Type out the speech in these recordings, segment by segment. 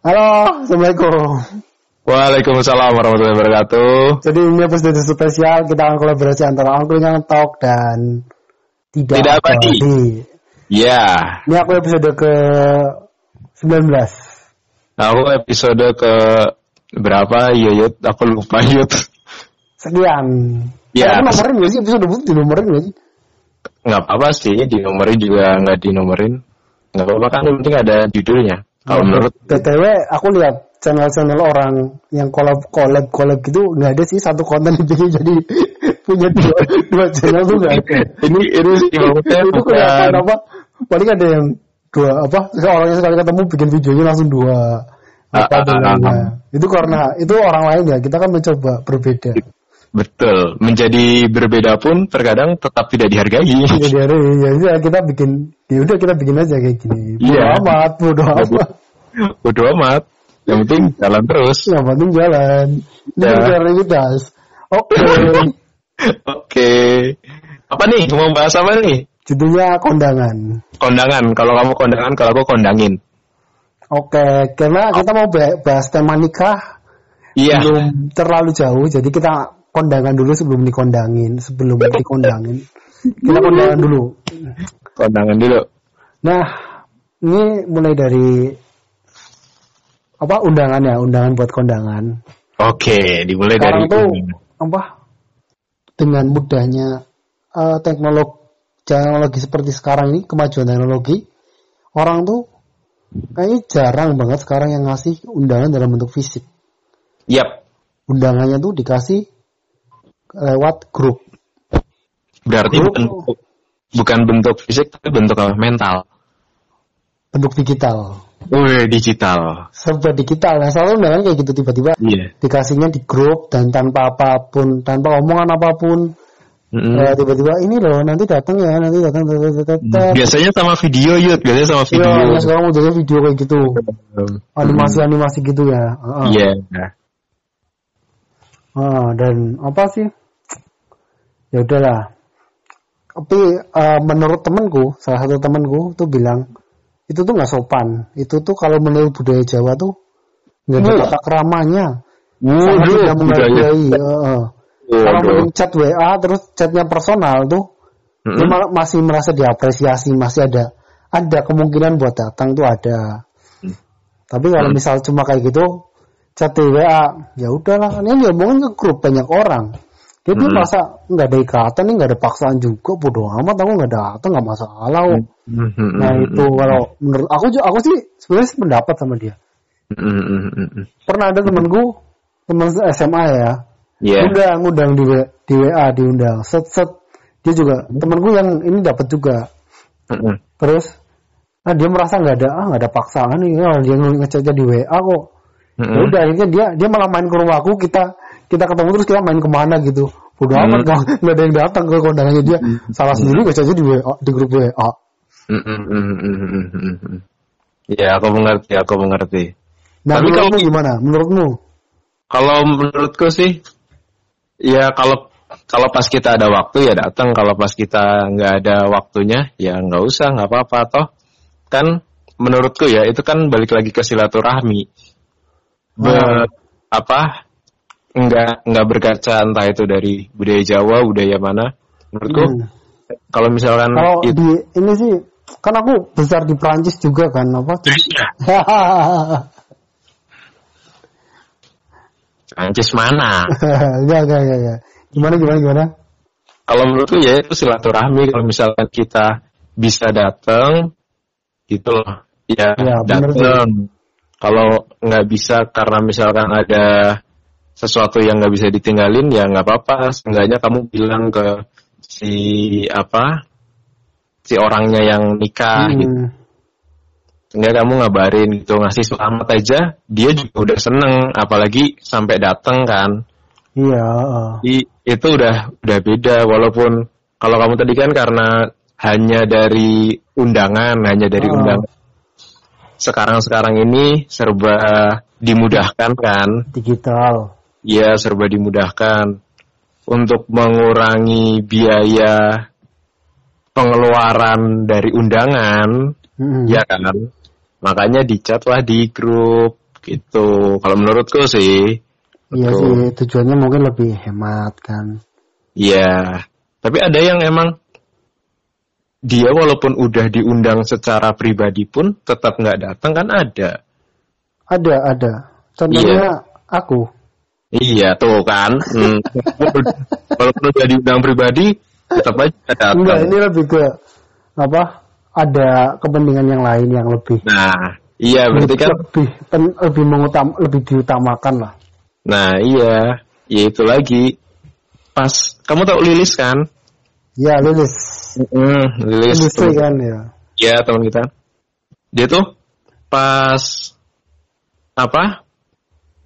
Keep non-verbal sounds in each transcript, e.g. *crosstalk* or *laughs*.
Halo, Assalamualaikum. Waalaikumsalam warahmatullahi wabarakatuh. Jadi ini episode spesial kita akan kolaborasi antara Angkringan Talk dan Tidak, Tidak Abadi. Abadi. Ya, Ini aku episode ke 19. nah, aku episode ke berapa ya Yud? Aku lupa *laughs* Yud. Sekian. Ya. Aku nomorin gak sih episode itu dinomorin gak sih? Nggak apa-apa sih, dinomorin juga nggak dinomorin. Nggak apa-apa kan, yang penting ada judulnya. Kalau menurut BTW aku lihat channel-channel orang yang collab collab collab gitu nggak ada sih satu konten *laughs* bikin jadi punya dua, dua channel tuh nggak ada. *laughs* ini ini sih maksudnya itu kelihatan apa? Paling ada yang dua apa? Orang yang sekali ketemu bikin videonya langsung dua. Apa Ah, ah, ah, itu karena itu orang lain ya kita kan mencoba berbeda betul. Menjadi berbeda pun terkadang tetap tidak dihargai. *laughs* hari ya, ya kita bikin ya udah kita bikin aja kayak gini Iya. amat bodo amat Bodoh amat. Yang penting jalan terus. yang penting jalan ini Ya. prioritas oke *laughs* Oke. Apa nih? Mau bahas apa nih? judulnya kondangan Kondangan. Kalau kamu kondangan, kalau aku kondangin. oke karena kita mau ba- bahas tema nikah Iya. belum terlalu jauh jadi kita kondangan dulu sebelum dikondangin sebelum *laughs* dikondangin. Kita kondangan dulu. Kondangan dulu. nah ini mulai dari apa undangannya undangan buat kondangan. Oke, dimulai sekarang dari tuh apa? Dengan mudahnya eh, teknologi teknologi seperti sekarang ini kemajuan teknologi orang tuh kayaknya jarang banget sekarang yang ngasih undangan dalam bentuk fisik. Yap. undangannya tuh dikasih lewat grup Berarti Grup. bukan bukan bentuk fisik tapi bentuk apa? mental. bentuk digital Wih, digital. serba digital nah selalu undangan kayak gitu tiba-tiba Iya. dikasihnya di grup dan tanpa apa pun tanpa omongan apa pun Mm-mm. Eh, tiba-tiba ini loh nanti datang ya nanti datang. Biasanya sama video yud, biasanya sama Iya, video. nah sekarang modelnya video kayak gitu animasi-animasi gitu ya. Iya. Ah, dan apa sih ya udahlah tapi eh, menurut temanku salah satu temanku tuh bilang itu tuh nggak sopan itu tuh kalau menurut budaya Jawa tuh nggak ada tata keramanya sangat tidak budaya. menghargai heeh. kalau Waduh. mending chat WA terus chatnya personal tuh Mm-mm. ma- masih merasa diapresiasi masih ada ada kemungkinan buat datang tuh ada Hmm. tapi kalau misal cuma kayak gitu chat di WA ya udahlah kan ini diomongin ke grup banyak orang dia dia Hmm. merasa nggak ada ikatan nih nggak ada paksaan juga bodo amat aku nggak datang nggak masalah kok. Mm-mm. nah itu kalau menurut aku ju- aku sih sebenarnya pendapat sama dia Mm-mm. pernah ada temanku teman SMA ya Iya. undang undang di, di WA diundang set set dia juga temanku yang ini dapat juga Mm-mm. terus ah dia merasa nggak ada ah nggak ada paksaan nih dia ngechatnya di WA kok ya Mm-mm. udah akhirnya dia dia malah main ke rumahku kita kita ketemu terus kita main ke mana gitu bodo Hmm. amat nggak nggak ada yang datang ke kondangannya dia salah sendiri ngechatnya di WA di grup WA Mm-mm. Ya, aku mengerti, aku mengerti. nah Tapi menurutmu kalau- gimana menurutmu Kalau menurutku sih, ya kalau kalau pas kita ada waktu ya datang. Kalau pas kita nggak ada waktunya, ya nggak usah, nggak apa-apa toh. Kan menurutku ya itu kan balik lagi ke silaturahmi. Be- apa? Nggak nggak berkaca entah itu dari budaya Jawa, budaya mana. Menurutku Hmm. kalau misalkan kalau itu di ini sih kan aku besar di Prancis juga kan apa *laughs* Prancis mana? enggak enggak enggak enggak. gimana gimana gimana kalau menurutku ya itu silaturahmi kalau misalkan kita bisa datang gitu loh ya, Ya, datang kalau nggak bisa karena misalkan ada sesuatu yang nggak bisa ditinggalin ya nggak apa-apa. Seenggaknya kamu bilang ke si apa si orangnya yang nikah gitu. Hmm. Enggak kamu ngabarin gitu ngasih selamat aja dia juga udah seneng apalagi sampai datang kan. Iya. I- itu udah udah beda. Walaupun kalau kamu tadi kan karena hanya dari undangan hanya dari Oh. undangan. Sekarang sekarang ini serba dimudahkan kan. Digital ya serba dimudahkan untuk mengurangi biaya pengeluaran dari undangan Hmm. ya kan makanya dicat lah di grup Gitu. Kalau menurutku sih. Iya sih, tujuannya mungkin lebih hemat kan. Iya. Tapi ada yang emang dia walaupun udah diundang secara pribadi pun tetap nggak datang kan ada. Ada, ada. Contohnya aku. Iya tuh kan. *laughs* Hmm. walaupun udah diundang pribadi tetap aja datang. Enggak, ini lebih ke apa? Ada kepentingan yang lain yang lebih Nah, iya berarti kan. lebih pen- lebih mengutam lebih diutamakan lah. Nah iya, ya itu lagi. Pas kamu tahu Lilis kan? Ya, Lilis. Hmm, Lilis Industri temen- kan ya. Ya teman kita. Dia tuh pas apa?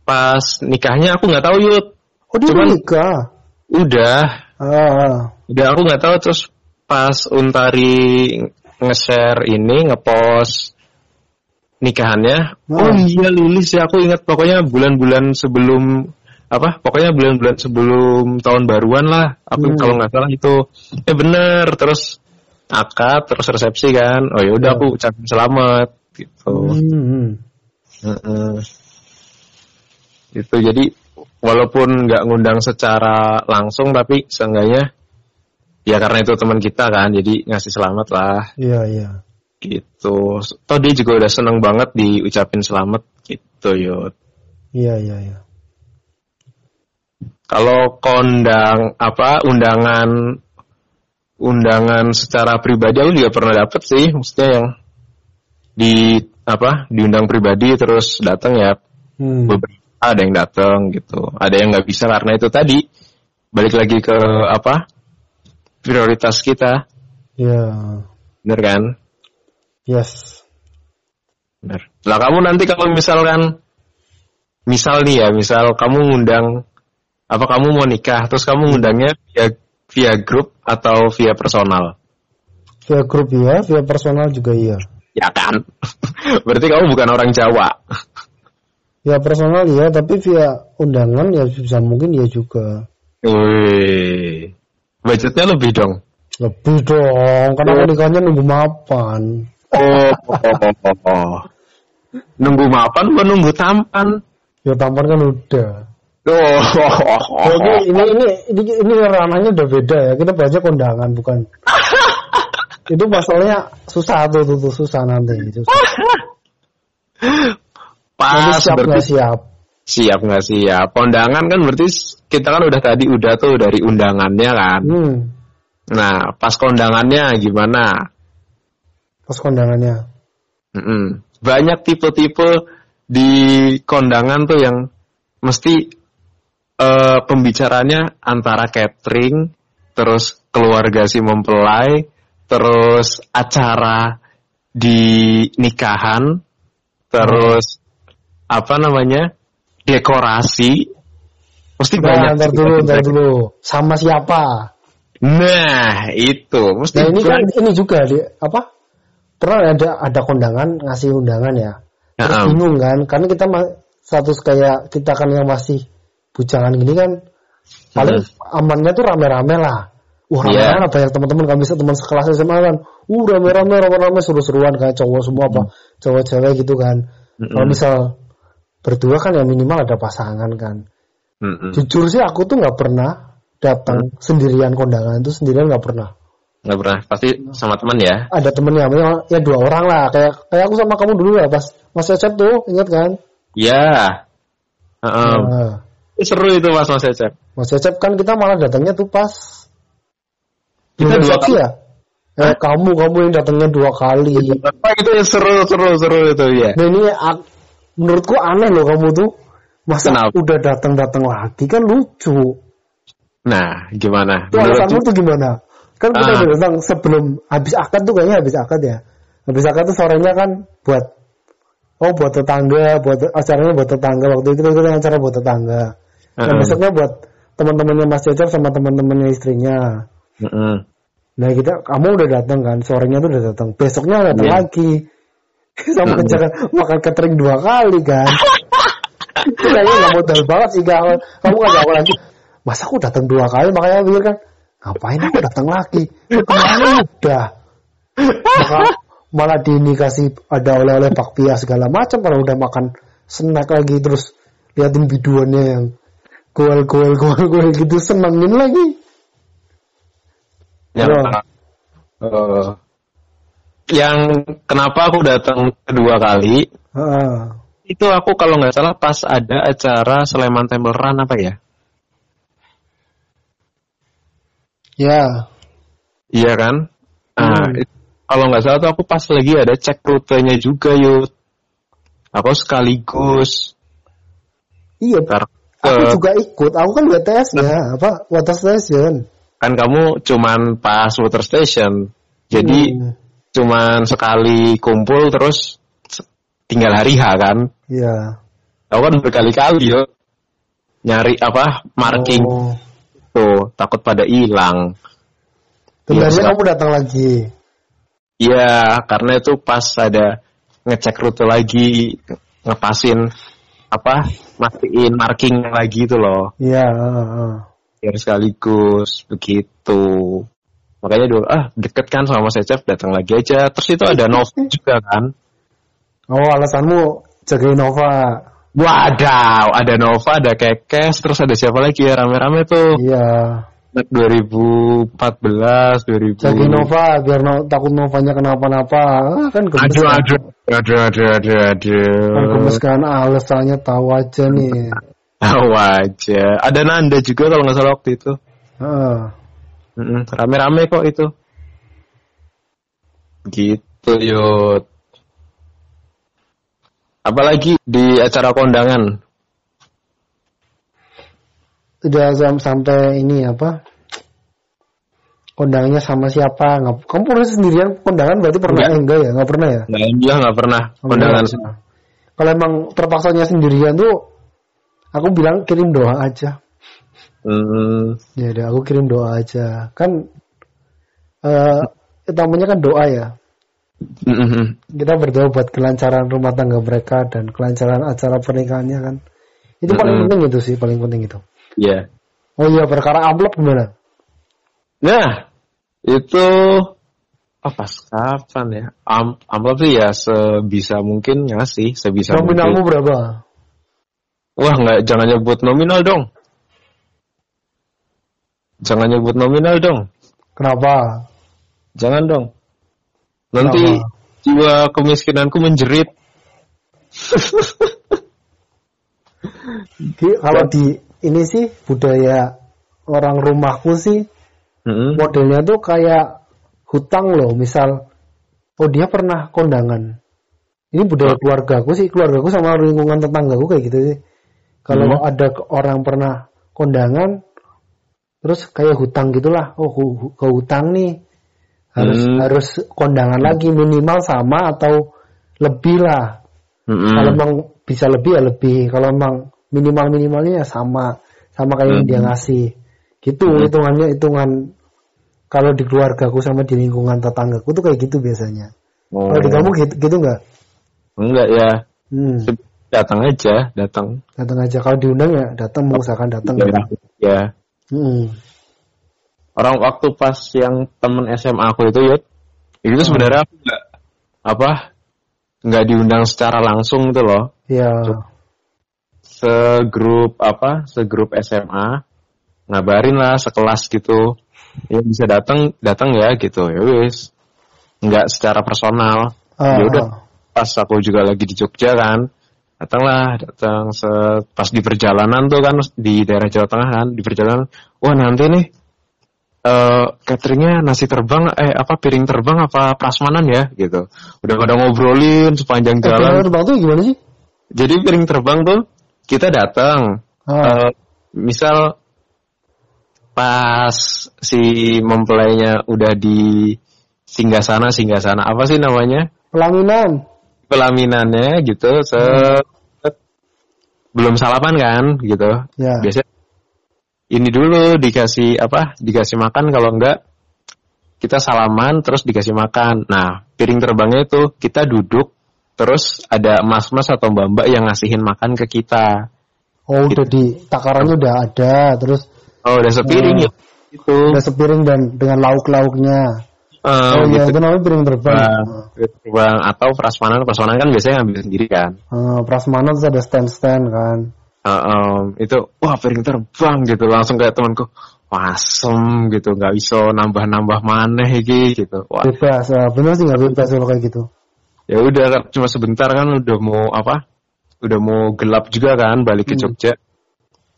Pas nikahnya aku nggak tahu yud. Oh, dia Cuman- nikah. Udah, Ah, udah aku nggak tahu terus pas Untari nge-share ini ngepost nikahannya. Hmm. Oh iya Lilis ya aku ingat pokoknya bulan-bulan sebelum apa? Pokoknya bulan-bulan sebelum tahun baruan lah. Aku Hmm. kalau nggak salah itu. Eh bener terus akad terus resepsi kan. Oh ya udah Ya. aku ucapin selamat gitu. hmm. Heeh. Itu jadi walaupun nggak ngundang secara langsung tapi seenggaknya ya karena itu teman kita kan jadi ngasih selamat lah Iya, iya. gitu. Toh dia juga udah seneng banget diucapin selamat gitu yud. Iya, iya, iya. Kalau kondang apa undangan undangan secara pribadi aku juga pernah dapet sih maksudnya yang di apa diundang pribadi terus datang ya Hmm. beberapa ada yang datang gitu. Ada yang nggak bisa karena itu tadi. Balik lagi ke apa? Prioritas kita. Iya. bener kan? Yes. bener. Lah kamu nanti kalau misalkan misal nih ya misal kamu ngundang apa kamu mau nikah terus kamu ngundangnya via via grup atau via personal? Via grup iya, via personal juga iya. ya kan? *laughs* Berarti kamu bukan orang Jawa Via personal iya, tapi via undangan ya bisa mungkin iya juga. Wih, budgetnya lebih dong Lebih dong, karena Oh. nikahnya nunggu mapan. oh, oh, oh, oh. nunggu mapan apa nunggu tampan Ya tampan kan udah. Oh, Jadi ini ini ini ini ranahnya udah beda ya. Kita bahasnya kondangan bukan. *laughs* itu masalahnya susah tuh, tuh, tuh susah nanti. Susah. *laughs* Pas siap berarti nggak siap. siap nggak siap kondangan kan berarti kita kan udah tadi udah tuh dari undangannya kan Hmm, nah pas kondangannya gimana pas kondangannya. Mm-mm. banyak tipe-tipe di kondangan tuh yang mesti eh, pembicaranya antara catering terus keluarga si mempelai terus acara di nikahan terus apa namanya dekorasi mesti banyak Nah, ntar dulu, ntar dulu. Sama siapa? nah itu mesti Nah ini kan banyak. ini juga di apa? Pernah ada ada kondangan ngasih undangan ya. Terus Nah, bingung kan? Karena kita status kayak kita kan yang masih bujangan gini kan paling amannya tuh rame-rame lah. Wah Iya. rame-rame lah banyak teman-teman kami bisa teman sekelas SMA kan. Uh rame-rame rame-rame seru-seruan kayak cowok semua apa cowok cewek gitu kan. Kalau misal berdua kan ya minimal ada pasangan kan. Mm-mm. Jujur sih aku tuh nggak pernah datang sendirian kondangan itu sendirian nggak pernah. nggak pernah pasti sama teman ya Ada temennya, ya, ya dua orang lah. Kayak kayak aku sama kamu dulu ya pas Mas Cecep tuh, ingat kan? ya Heeh. Nah, seru itu mas mas Cecep Mas Cecep kan kita malah datangnya tuh pas Kita dua kali. ya. Eh, kamu kamu yang datangnya dua kali. apa itu yang seru seru seru itu ya Nah ini menurutku aneh loh kamu tuh. Masa Kenapa? udah datang-datang lagi kan lucu. nah gimana Menurut alasanmu tuh gimana? Kan kita Ah. udah datang sebelum habis akad tuh kayaknya habis akad ya. Habis akad tuh sorenya kan buat oh buat tetangga, buat acaranya buat tetangga waktu itu kita acara buat tetangga. Nah Heeh. besoknya buat teman-temannya Mas Cecep sama teman-temannya istrinya. Heeh. Nah kita kamu udah datang kan, sorenya tuh udah datang. Besoknya datang Iya. lagi. *laughs* sama Mm-mm. kejaran makan catering dua kali kan. itu kayaknya nggak modal banget sih Kak. Kamu nggak jawab lagi. Masa aku datang dua kali makanya pikir kan ngapain aku datang lagi? Ke mana udah? Maka malah dini kasih ada oleh-oleh bakpia segala macam kalau udah makan snack lagi terus liatin videonya yang goel goel goel goel gitu senengin lagi yang Iya. Yang kenapa aku datang kedua kali Ah, itu aku kalau nggak salah pas ada acara Sleman Temple Run apa ya? Ya. Iya kan? Nah Hmm. itu- kalau nggak salah tuh aku pas lagi ada cek rutenya juga yuk aku sekaligus. Iya. Ntar aku ke- juga ikut. Aku kan WTS ya apa? Water station. Kan kamu cuman pas water station. Jadi Hmm, cuman sekali kumpul terus tinggal hari H kan. Iya. Aku kan berkali-kali yuk nyari apa marking. Oh. tuh takut pada hilang. Bentar Iya, ya kamu datang lagi? Iya, karena itu pas ada ngecek rute lagi, ngepasin apa, mastiin marking lagi itu loh, iya biar sekaligus begitu. Makanya dulu ah deket kan sama Secep datang lagi aja. Terus itu ada Nova *laughs* juga kan. oh alasanmu jagain Nova Wadaw, ada Nova, ada Kekes, terus ada siapa lagi ya rame-rame tuh. iya Anak 2014, 2000. jagain Nova biar no, takut Novanya kenapa-napa ah, kan gemes Aduh, kan? aduh, aduh, aduh, aduh, aduh. kan gemes kan alasannya tahu aja nih *laughs* Tahu aja. Ada Nanda juga kalau nggak salah waktu itu. Ah. Mm-mm, Rame-rame kok itu. Gitu yud. Apalagi di acara kondangan. udah sam- sampai ini apa kondangannya sama siapa nggak kamu pernah sendirian kondangan berarti pernah Enggak. Eh, enggak ya nggak pernah ya dia nggak pernah kondangan. Kalau emang terpaksanya sendirian tuh aku bilang kirim doa aja Hmm, ya udah aku kirim doa aja kan eh utamanya kan doa ya mm-mm. kita berdoa buat kelancaran rumah tangga mereka dan kelancaran acara pernikahannya kan itu paling Mm-mm. penting itu sih paling penting itu Iya. oh iya perkara amplop gimana Nah, itu oh, pas kapan ya? Am amplop sih ya sebisa mungkin ngasih, sebisa nominalmu mungkin. berapa Wah, nggak jangan nyebut nominal dong. Jangan nyebut nominal dong. kenapa Jangan dong. Nanti Kenapa? jiwa kemiskinanku menjerit. Kalau di ini sih budaya orang rumahku sih Mm-mm. modelnya tuh kayak hutang loh misal oh dia pernah kondangan ini budaya keluargaku sih keluargaku sama lingkungan tetanggaku kayak gitu sih kalau Hmm. ada orang pernah kondangan terus kayak hutang gitulah oh hu- hu- ke hutang nih harus Hmm. harus kondangan lagi minimal sama atau lebih lah Mm-mm. kalau emang bisa lebih ya lebih kalau emang minimal minimalnya ya sama sama kayak yang Hmm. dia ngasih gitu Hmm. hitungannya hitungan kalau di keluargaku sama di lingkungan tetanggaku tuh kayak gitu biasanya Oh. kalau di kamu gitu gitu nggak Enggak ya. hmm, Datang aja, datang. datang aja kalau diundang ya datang mengusahakan datang Ya. ya. Hmm. Orang waktu pas yang temen SMA aku itu ya, itu Hmm. sebenarnya aku nggak apa nggak diundang secara langsung gitu loh. ya Segrup apa? Segrup SMA ngabarin lah sekelas gitu. Ya bisa datang, datang ya gitu. Ya wis. Nggak secara personal. Ah, ya udah ah. pas aku juga lagi di Jogja kan datanglah datang pas di perjalanan tuh kan di daerah Jawa Tengah kan di perjalanan wah nanti nih eh cateringnya nasi terbang eh apa piring terbang apa prasmanan ya? Gitu. Udah pada ngobrolin eh, sepanjang piring jalan. terbang tuh gimana sih? Jadi piring terbang tuh kita datang Ah. Eh, misal pas si mempelainya udah di singgah sana singgah sana apa sih namanya? Pelaminan pelaminannya gitu set belum salaman kan gitu. Ya. Biasanya ini dulu dikasih apa dikasih makan kalau enggak kita salaman terus dikasih makan. Nah piring terbangnya itu kita duduk terus ada mas-mas atau mbak-mbak yang ngasihin makan ke kita. Oh udah di takarannya udah ada terus oh udah sepiring Oh. ya itu udah sepiring dan dengan lauk oh iya, gitu. itu namanya piring terbang. Terbang, terbang atau prasmanan prasmanan kan biasanya ngambil sendiri kan Eh, prasmanan terus ada stand-stand kan. Eh, em, itu wah piring terbang gitu langsung kayak temanku wah asem gitu nggak bisa nambah-nambah maneh iki gitu wah Bebas, eh, bener sih nggak bebas kalau kayak gitu. ya udah kan, cuma sebentar kan udah mau apa udah mau gelap juga kan balik ke Hmm. Jogja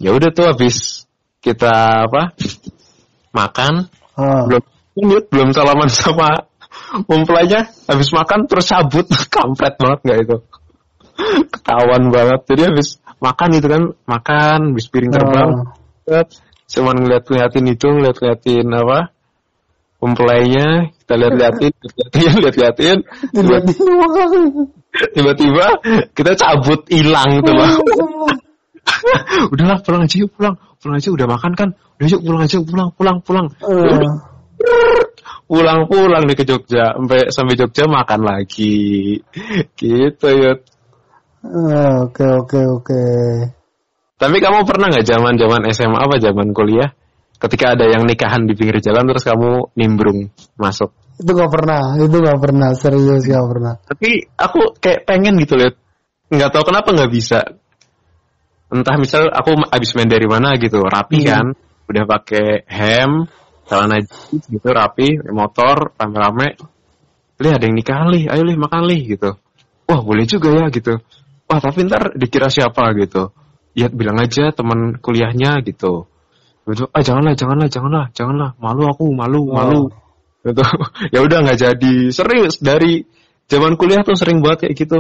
ya udah tuh habis kita apa makan Ah, belum lanjut, belum salaman sama mempelainya. Habis makan terus cabut. *laughs* Kampret banget nggak itu? Ketahuan banget. Jadi habis makan itu kan makan habis piring terbang. Set, cuman ngeliat ngeliatin itu ngeliat ngeliatin apa? Mempelainya kita lihat *laughs* liatin liatin lihat liatin tiba-tiba kita cabut hilang tuh loh. *laughs* Udahlah pulang aja yuk pulang. Pulang aja udah makan kan? Udah yuk pulang aja pulang pulang pulang. Eh, pulang-pulang nih ke Jogja sampai sampai Jogja makan lagi. Gitu eh, Oke oke oke. tapi kamu pernah nggak zaman zaman SMA apa zaman kuliah? Ketika ada yang nikahan di pinggir jalan terus kamu nimbrung masuk. Itu gak pernah, itu gak pernah serius gak pernah. tapi aku kayak pengen gitu lihat nggak tahu kenapa nggak bisa. Entah misal aku abis main dari mana gitu rapi Hmm. kan? Udah pakai hem celana jeans gitu rapi motor rame-rame. Lih ada yang nikah lih. Ayo lih makan lih gitu. Wah boleh juga ya gitu. Wah tapi ntar dikira siapa gitu. Ya bilang aja teman kuliahnya gitu. Gitu. Ah janganlah janganlah janganlah janganlah. Malu aku malu Oh. malu. Gitu. *laughs* Ya udah nggak jadi. Serius dari zaman kuliah tuh sering banget kayak gitu.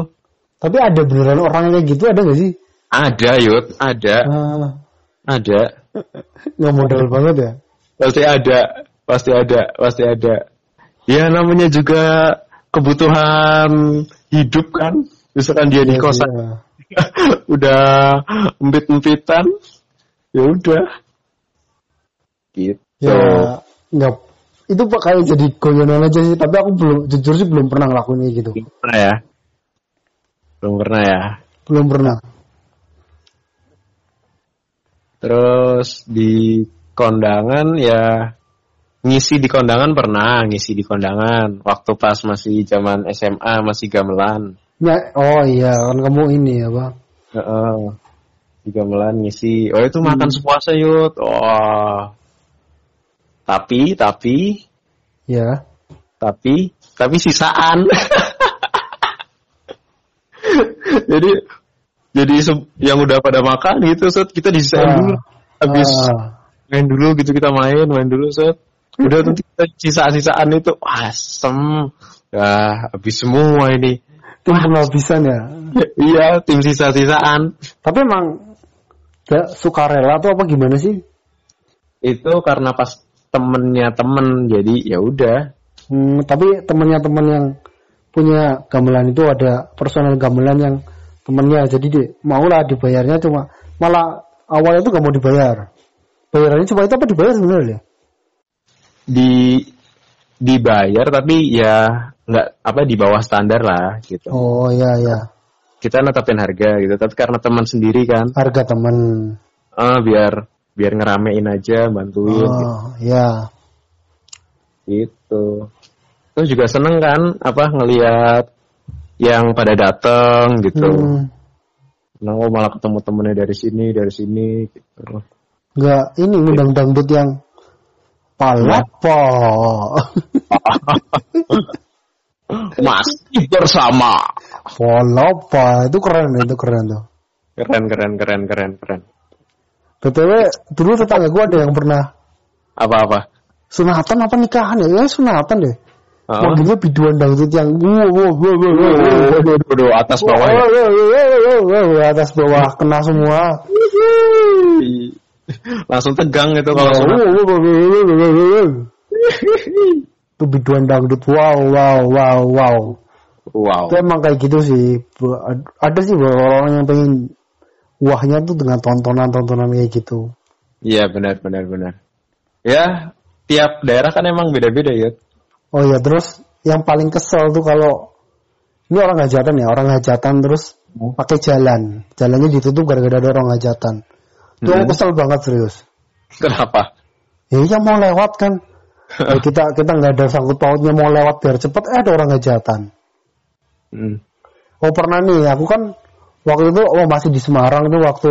Tapi ada beneran orang yang kayak gitu ada gak sih? ada yud. Ada. Ah, ada. *laughs* Nggak modal banget ya. Pasti ada pasti ada pasti ada ya namanya juga kebutuhan hidup kan misalkan dia di Iya, kosan iya. *laughs* udah empit-empitan ya udah gitu Ya nggak itu pak kayak jadi goyonan aja sih. Tapi aku belum jujur sih belum pernah ngelakuin gitu. belum pernah ya belum pernah ya Belum pernah. terus di kondangan ya ngisi di kondangan pernah ngisi di kondangan waktu pas masih zaman SMA masih gamelan Ya, oh iya kan kamu ini apa? Heeh. di gamelan ngisi oh itu makan sepuasnya yud oh tapi tapi Ya. tapi tapi sisaan *laughs* jadi jadi yang udah pada makan gitu set kita disisain Ah. dulu habis Ah. Main dulu gitu kita main main dulu set. Udah nanti kita sisa-sisaan itu asem. Ya habis semua ini. Tim penghabisan ya. iya tim sisa-sisaan. Tapi emang ya, suka rela atau apa gimana sih? itu karena pas temennya temen jadi ya udah. Hmm, tapi temennya temen yang punya gamelan itu ada personal gamelan yang temennya. Jadi dia maulah dibayarnya cuma malah awalnya tuh gak mau dibayar bayarannya cuma itu apa dibayar sebenarnya? Di dibayar tapi ya nggak apa di bawah standar lah gitu. Oh ya ya kita netapin harga gitu tapi karena teman sendiri kan. Harga temen ah biar biar ngeramein aja bantuin. Gitu. oh ya gitu. Terus juga seneng kan apa ngelihat yang pada dateng gitu. Hmm, nah malah ketemu temennya dari sini dari sini gitu nggak ini ngundang dangdut yang palapo masih bersama palapo itu keren itu keren tuh keren keren keren keren keren btw dulu tetangga gue ada yang pernah apa apa sunatan apa nikahan ya? Ya sunatan deh. Ah. Manggilnya biduan dangdut yang wow wow wow wow wow. Atas bawah ya. Wow, wow, wow, wow, wow, atas bawah kena semua. *laughs* langsung tegang itu kalau sunat wow, wow, wow. Itu biduan dangdut wow wow wow wow. wow Itu emang kayak gitu sih. Ada sih beberapa orang yang pengen wahnya tuh dengan tontonan-tontonan kayak gitu. iya benar benar benar ya tiap daerah kan emang beda-beda ya Oh iya terus yang paling kesel tuh kalau ini orang hajatan ya orang hajatan terus pakai jalan jalannya ditutup gara-gara ada orang hajatan itu aku Hmm. kesel banget serius kenapa ya yang mau lewat kan *laughs* Ya, kita kita nggak ada sangkut pautnya mau lewat biar cepet, eh ada orang hajatan. Hmm. Oh pernah nih, aku kan waktu itu oh masih di Semarang tuh waktu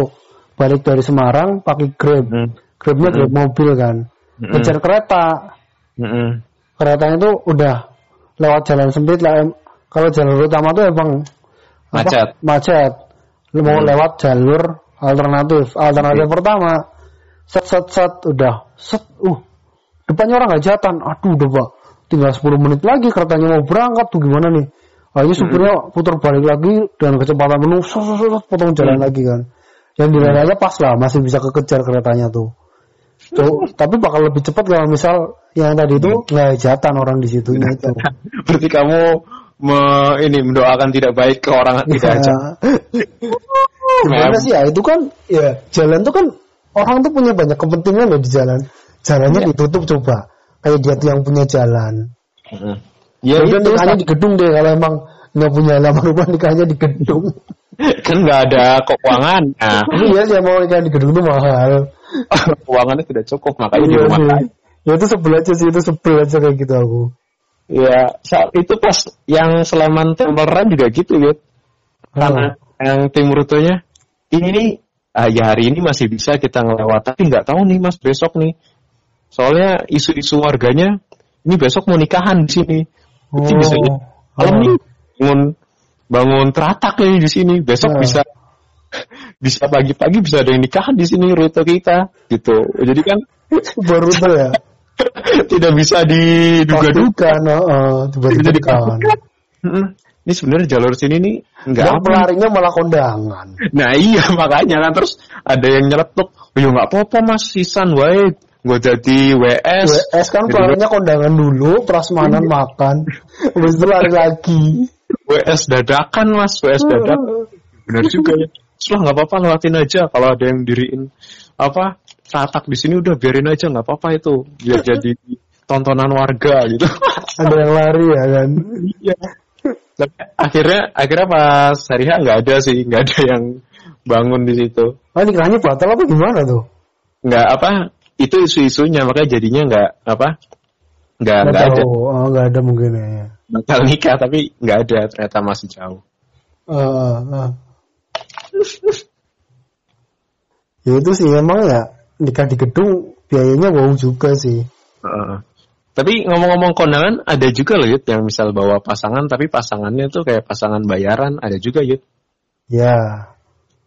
balik dari Semarang pakai Grab. Hmm. Grabnya Grab mobil kan. Ngejar kereta. Mm-mm. Keretanya itu udah lewat jalan sempit lah. Kalau jalur utama tuh emang apa? Macet. Macet. Lu mau Hmm. lewat jalur alternatif. Alternatif pertama. Set set set udah set uh depannya orang hajatan. Aduh udah pak. Tinggal 10 menit lagi keretanya mau berangkat tuh gimana nih? Akhirnya supirnya putar balik lagi dengan kecepatan penuh, set, set, set, potong jalan lagi kan. Yang di lain aja pas lah, masih bisa kekejar keretanya tuh. Tuh, *laughs* tapi bakal lebih cepat kalau misal yang tadi itu nggak hajatan orang di situnya itu. *laughs* Berarti kamu me- ini mendoakan tidak baik ke orang tidak aja. Gimana sih ya? Itu kan ya jalan tuh kan orang tuh punya banyak kepentingan loh di jalan. Jalannya Iya. ditutup coba. Kayak dia tuh yang punya jalan. Ya Udah itu nikahnya di gedung deh kalau emang nggak punya halaman rumah nikahnya di gedung. *laughs* kan nggak ada keuangan. Nah, Tapi ya sih mau nikah di gedung tuh mahal. *laughs* keuangannya tidak cukup makanya di Iya rumah. Ya itu sebel aja sih itu sebel aja kayak gitu aku. Ya, saat itu pas yang Sleman Temperan juga gitu ya. Karena yang tim rutenya ini nih ah, ya hari ini masih bisa kita ngelewat tapi nggak tahu nih mas besok nih. Soalnya isu-isu warganya ini besok mau nikahan di sini. Jadi Oh. bisa malam Oh. nih bangun bangun teratak nih di sini. Besok Oh. bisa *laughs* bisa pagi-pagi bisa ada yang nikahan di sini rute kita gitu. Jadi kan Baru ya. *laughs* *laughs* tidak bisa diduga-duga. Pastikan, heeh, tiba-tiba. Mm-mm. Ini sebenarnya jalur sini nih nggak pelarinya malah kondangan. Nah iya *laughs* makanya kan terus ada yang nyeletuk, ya nggak apa-apa mas sisan wae, gue jadi WS. WS kan pelarinya kondangan dulu, prasmanan makan, *laughs* habis itu lari lagi. WS dadakan mas, WS dadakan. Benar juga ya. Terus lah nggak apa-apa lewatin aja kalau ada yang diriin apa tatak di sini udah biarin aja nggak apa-apa itu biar *laughs* jadi tontonan warga gitu. *laughs* Ada yang lari ya kan. Iya. Akhirnya akhirnya pas hari H nggak ada sih, nggak ada yang bangun di situ. Ah nikahnya batal apa gimana tuh? Nggak apa itu isu-isunya makanya jadinya nggak apa nggak Nggak ada oh, nggak ada mungkin ya. bakal nikah tapi nggak ada ternyata masih jauh. Ah, ah. Ya itu sih emang ya nikah di gedung biayanya wow juga sih. Heeh. Tapi ngomong-ngomong kondangan ada juga loh Yud yang misal bawa pasangan tapi pasangannya tuh kayak pasangan bayaran ada juga Yud. Ya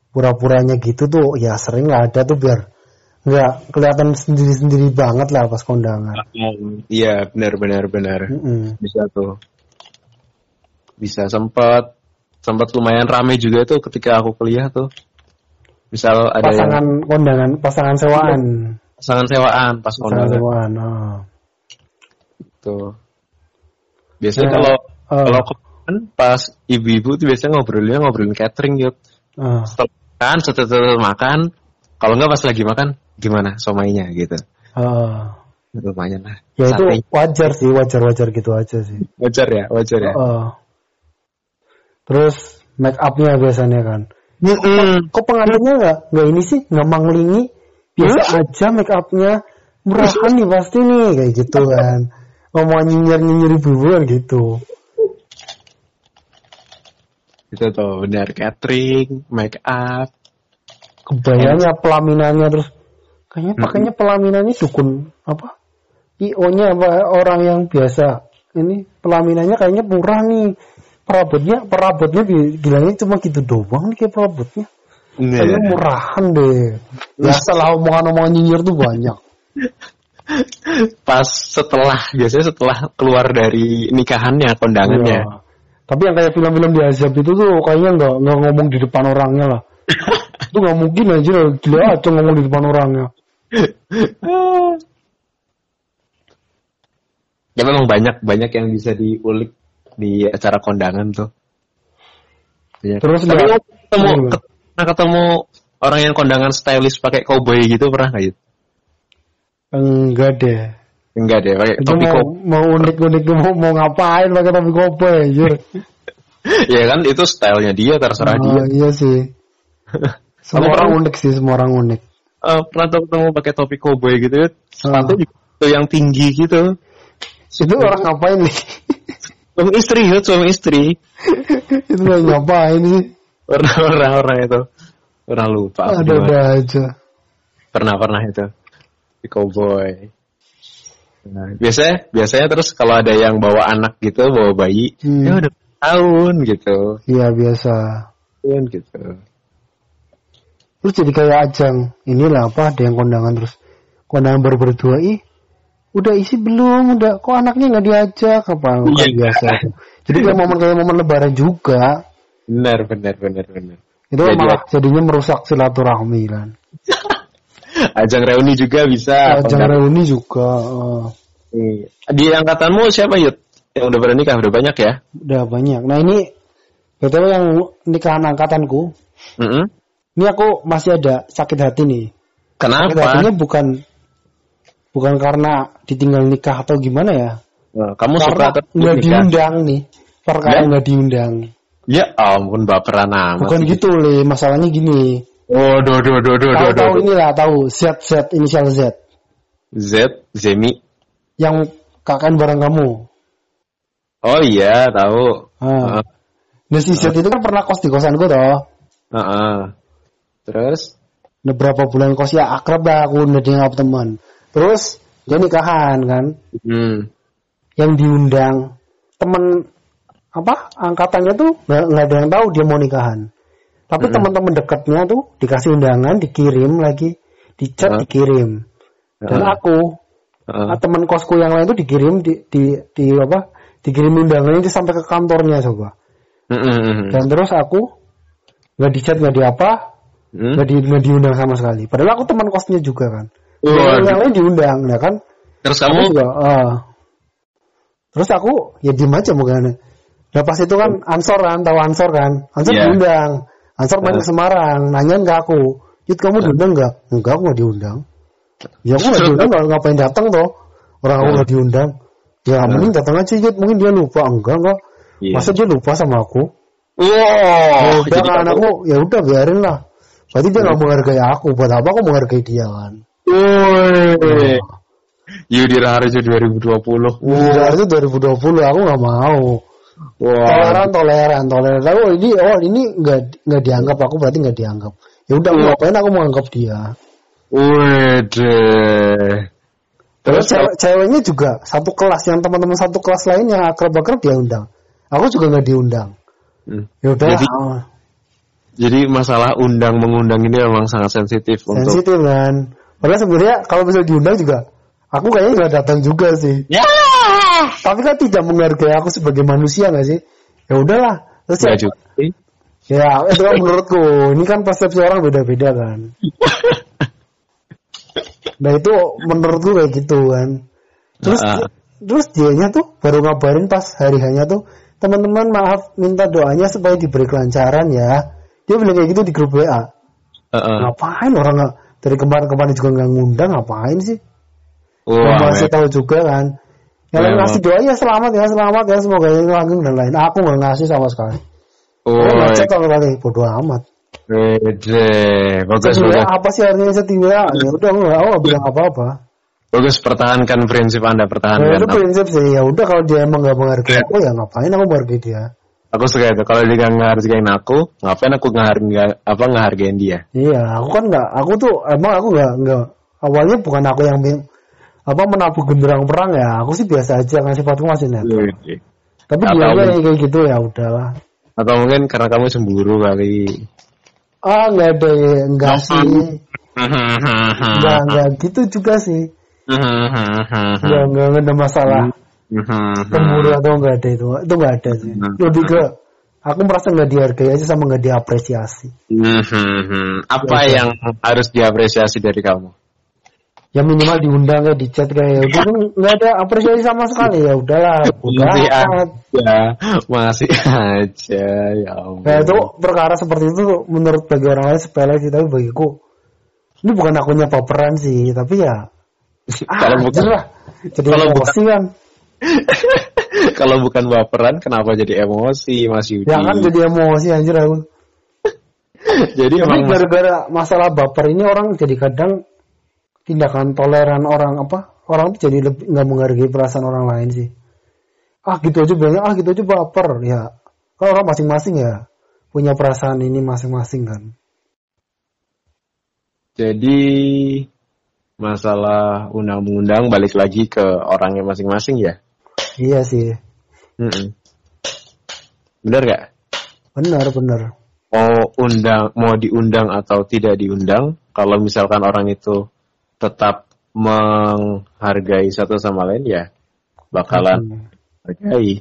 pura-puranya gitu tuh ya sering lah ada tuh biar nggak kelihatan sendiri-sendiri banget lah pas kondangan. Iya benar benar benar Mm-mm. bisa tuh bisa sempat sempat lumayan rame juga tuh ketika aku kuliah tuh. Misal ada Pasangan yang kondangan, pasangan sewaan, pasangan sewaan pas pasangan kondangan sewaan. ah. tuh. Biasanya Ya, kalau eh. kalau kondangan pas ibu-ibu tuh biasanya ngobrolnya ngobrolin catering Yud. Ah. setelah makan setelah makan kalau nggak pas lagi makan gimana somainya gitu Ah. lumayan lah Ya itu Sate. wajar sih, wajar-wajar gitu aja sih. wajar ya wajar ya Ah. Terus make upnya biasanya kan. Mm-mm. Kok pengantinnya nggak nggak ini sih nggak manglingi? Biasa aja make upnya murahan nih pasti nih kayak gitu kan. Ngomong nyinyir nyinyir ibu gitu. itu tuh benar catering make up Kebayanya pelaminannya terus kayaknya pakainya pelaminannya dukun apa? IO-nya apa orang yang biasa. Ini pelaminannya kayaknya murah nih. Perabotnya perabotnya bi- bilangnya cuma gitu doang nih kayak perabotnya. Kayaknya Nah, murahan deh. Ya setelah omongan-omongan nyinyir tuh banyak. *laughs* pas setelah biasanya setelah keluar dari nikahannya kondangannya Iya. Tapi yang kayak film-film di Azab itu tuh kayaknya nggak nggak ngomong di depan orangnya lah. *laughs* itu nggak mungkin aja gila aja ngomong di depan orangnya. *laughs* ya memang banyak banyak yang bisa diulik di acara kondangan tuh Banyak. Terus tapi lo ketemu Hmm. ketemu orang yang kondangan stylish pakai cowboy gitu pernah nggak gitu Enggak deh. enggak deh pakai Itu topi mau, cowboy mau unik-unik mau, mau ngapain pakai topi koboi anjir. ya kan itu stylenya dia terserah dia Ah, iya sih. *laughs* Semua orang unik sih, semua orang unik. Eh, pernah tuh ketemu pakai topi cowboy gitu ya sepatu Ah. juga tuh yang tinggi gitu. Itu orang ngapain nih? *laughs* Suami istri, itu suami istri. *laughs* itu lagi ngapain sih? Orang-orang orang itu. Orang lupa. Ada ada aja. Pernah pernah itu. Di cowboy. Nah, biasanya biasanya terus kalau ada yang bawa anak gitu, bawa bayi, Hmm. ya udah tahun gitu. Iya biasa. Tahun gitu. Terus jadi kayak ajang. Inilah apa? Ada yang kondangan terus. Kondangan baru berdua. Ih, udah isi belum? Udah kok anaknya nggak diajak? Apa? Iya. biasa. Jadi kayak momen kayak momen lebaran juga. Benar, benar, benar, benar. Itu Jadi- malah jadinya merusak silaturahmi kan. *laughs* Ajang reuni juga bisa. Ajang reuni juga. Iya. Di angkatanmu siapa Yud? Yang udah bernikah udah banyak ya? udah banyak. Nah ini betul yang nikahan angkatanku. Mm-mm. Ini aku masih ada sakit hati nih. Sakit hatinya Kenapa? bukan bukan karena ditinggal nikah atau gimana ya? Nah, kamu suka karena nggak diundang nih. Perkara Ya? nggak diundang. Ya ampun baperan amat. Bukan gitu le, masalahnya gini. Oh, do do do do do Tahu do. tahu inilah tahu Z Z inisial Z Z Zemi. yang kakak bareng kamu. Oh iya, tahu. Ah. Heeh. Nah si Z itu kan pernah kos di kosanku toh. Heeh. Terus? Nah berapa bulan kos ya akrab lah aku udah dianggap teman. Terus dia nikahan kan, Hmm. yang diundang temen apa angkatannya tuh nggak ada yang tahu dia mau nikahan. Tapi Mm-mm. teman-teman dekatnya tuh dikasih undangan, dikirim lagi, dicat, Heeh. dikirim. Dan Heeh. aku Heeh. Ah, teman kosku yang lain tuh dikirim di, di, di apa dikirim undangan itu sampai ke kantornya coba Mm-mm. dan terus aku nggak dicat nggak di apa Hmm? nggak di nggak diundang sama sekali padahal aku teman kosnya juga kan Waduh. yang, yang lain diundang ya kan? Terus aku kamu? juga ah. terus aku ya diem aja bukan nah pas itu kan ansor kan tahu ansor kan? Ansor Iya. diundang. Ansor main Ah. ke Semarang nanyain ke aku. Yud kamu diundang nggak enggak aku nggak diundang. Ya aku nggak diundang nggak ngapain datang toh? Orang aku nggak diundang. Ya mending datang aja Yud mungkin dia lupa. Enggak enggak. Iya. masa dia lupa sama aku? Wow. ya udah jadi kan aku ya udah biarin lah. Berarti dia nggak menghargai aku. Buat apa aku menghargai dia kan Woi. Yudi Raharjo 2020. Udah itu 2020 aku nggak mau Wah. toleran toleran toleran oh ini oh ini nggak nggak dianggap aku berarti nggak dianggap ya udah Iya. ngapain aku mau anggap dia Wede. terus Terus cewek, ceweknya juga satu kelas yang teman-teman satu kelas lain yang akrab akrab dia undang aku juga nggak diundang Hmm. ya udah Jadi- Jadi masalah undang mengundang ini memang sangat sensitif untuk sensitif kan padahal sebenarnya kalau bisa diundang juga aku kayaknya nggak datang juga sih Ya. tapi kan tidak menghargai aku sebagai manusia nggak sih ya udahlah terus ya, Ya juga. ya itu kan menurutku ini kan persepsi orang beda-beda kan *laughs* Nah itu menurutku kayak gitu kan. Terus Ah. terus dianya tuh baru ngabarin pas hari hanya tuh teman-teman maaf minta doanya supaya diberi kelancaran ya. Dia bilang kayak gitu di grup WA. Heeh. Ngapain orang nggak dari kemarin-kemarin juga nggak ngundang ngapain sih? Wah, masih tahu juga kan. Yang lain Memang. ngasih doa ya selamat ya selamat ya semoga ini langgeng dan lain. Aku nggak ngasih sama sekali. Woi, ngecek kalau kali bodo amat. wede. Bagus, apa sih artinya sedih WA? Ya udah aku nggak aku nggak bilang apa-apa. Bagus pertahankan prinsip Anda, Nah, pertahankan. itu prinsip sih. Ya udah kalau dia emang gak menghargai aku ya ngapain aku menghargai dia. Aku suka itu. Kalau dia nggak ngehargain aku, ngapain aku ngehargain apa ngehargain dia? Iya, aku kan nggak. Aku tuh emang aku nggak nggak. Awalnya bukan aku yang apa menabuh genderang perang ya. Aku sih biasa aja kan sifatku masih netral. Wede. Tapi Atau dia yang kayak gitu ya udahlah. Atau mungkin karena kamu cemburu kali. Ah nggak ada ya, enggak sih. *laughs* Hmm. Enggak enggak gitu juga sih. *laughs* Hmm. Enggak nggak ada masalah cemburu atau enggak ada itu. Itu enggak ada sih. Hmm. Lebih ke aku merasa nggak dihargai aja sama nggak diapresiasi. Hmm. Apa Ya, yang harus diapresiasi dari kamu? ya minimal diundang kayak di chat kayak ya udah kan nggak ada apresiasi sama sekali ya udahlah udah Masih aja, masih aja, ya ampun. nah itu perkara seperti itu menurut bagi orang lain sepele sih tapi bagiku ini bukan akunya baperan sih tapi ya ah, Kalau bukan- lah jadi kalau emosi kan *laughs* Kalau bukan baperan, kenapa jadi emosi, Mas Yudi? ya kan jadi emosi anjir aku *laughs* Jadi tapi emang gara-gara masalah baper ini orang jadi kadang tindakan toleran orang apa orang tuh jadi lebih nggak menghargai perasaan orang lain sih. Ah gitu aja bilangnya, ah gitu aja baper ya. Kalau orang masing-masing ya punya perasaan ini masing-masing kan. Jadi masalah undang-undang balik lagi ke orangnya masing-masing ya. Iya sih. Mm-mm. Bener gak? Benar benar. Mau undang, mau diundang atau tidak diundang, kalau misalkan orang itu tetap menghargai satu sama lain ya bakalan hargai.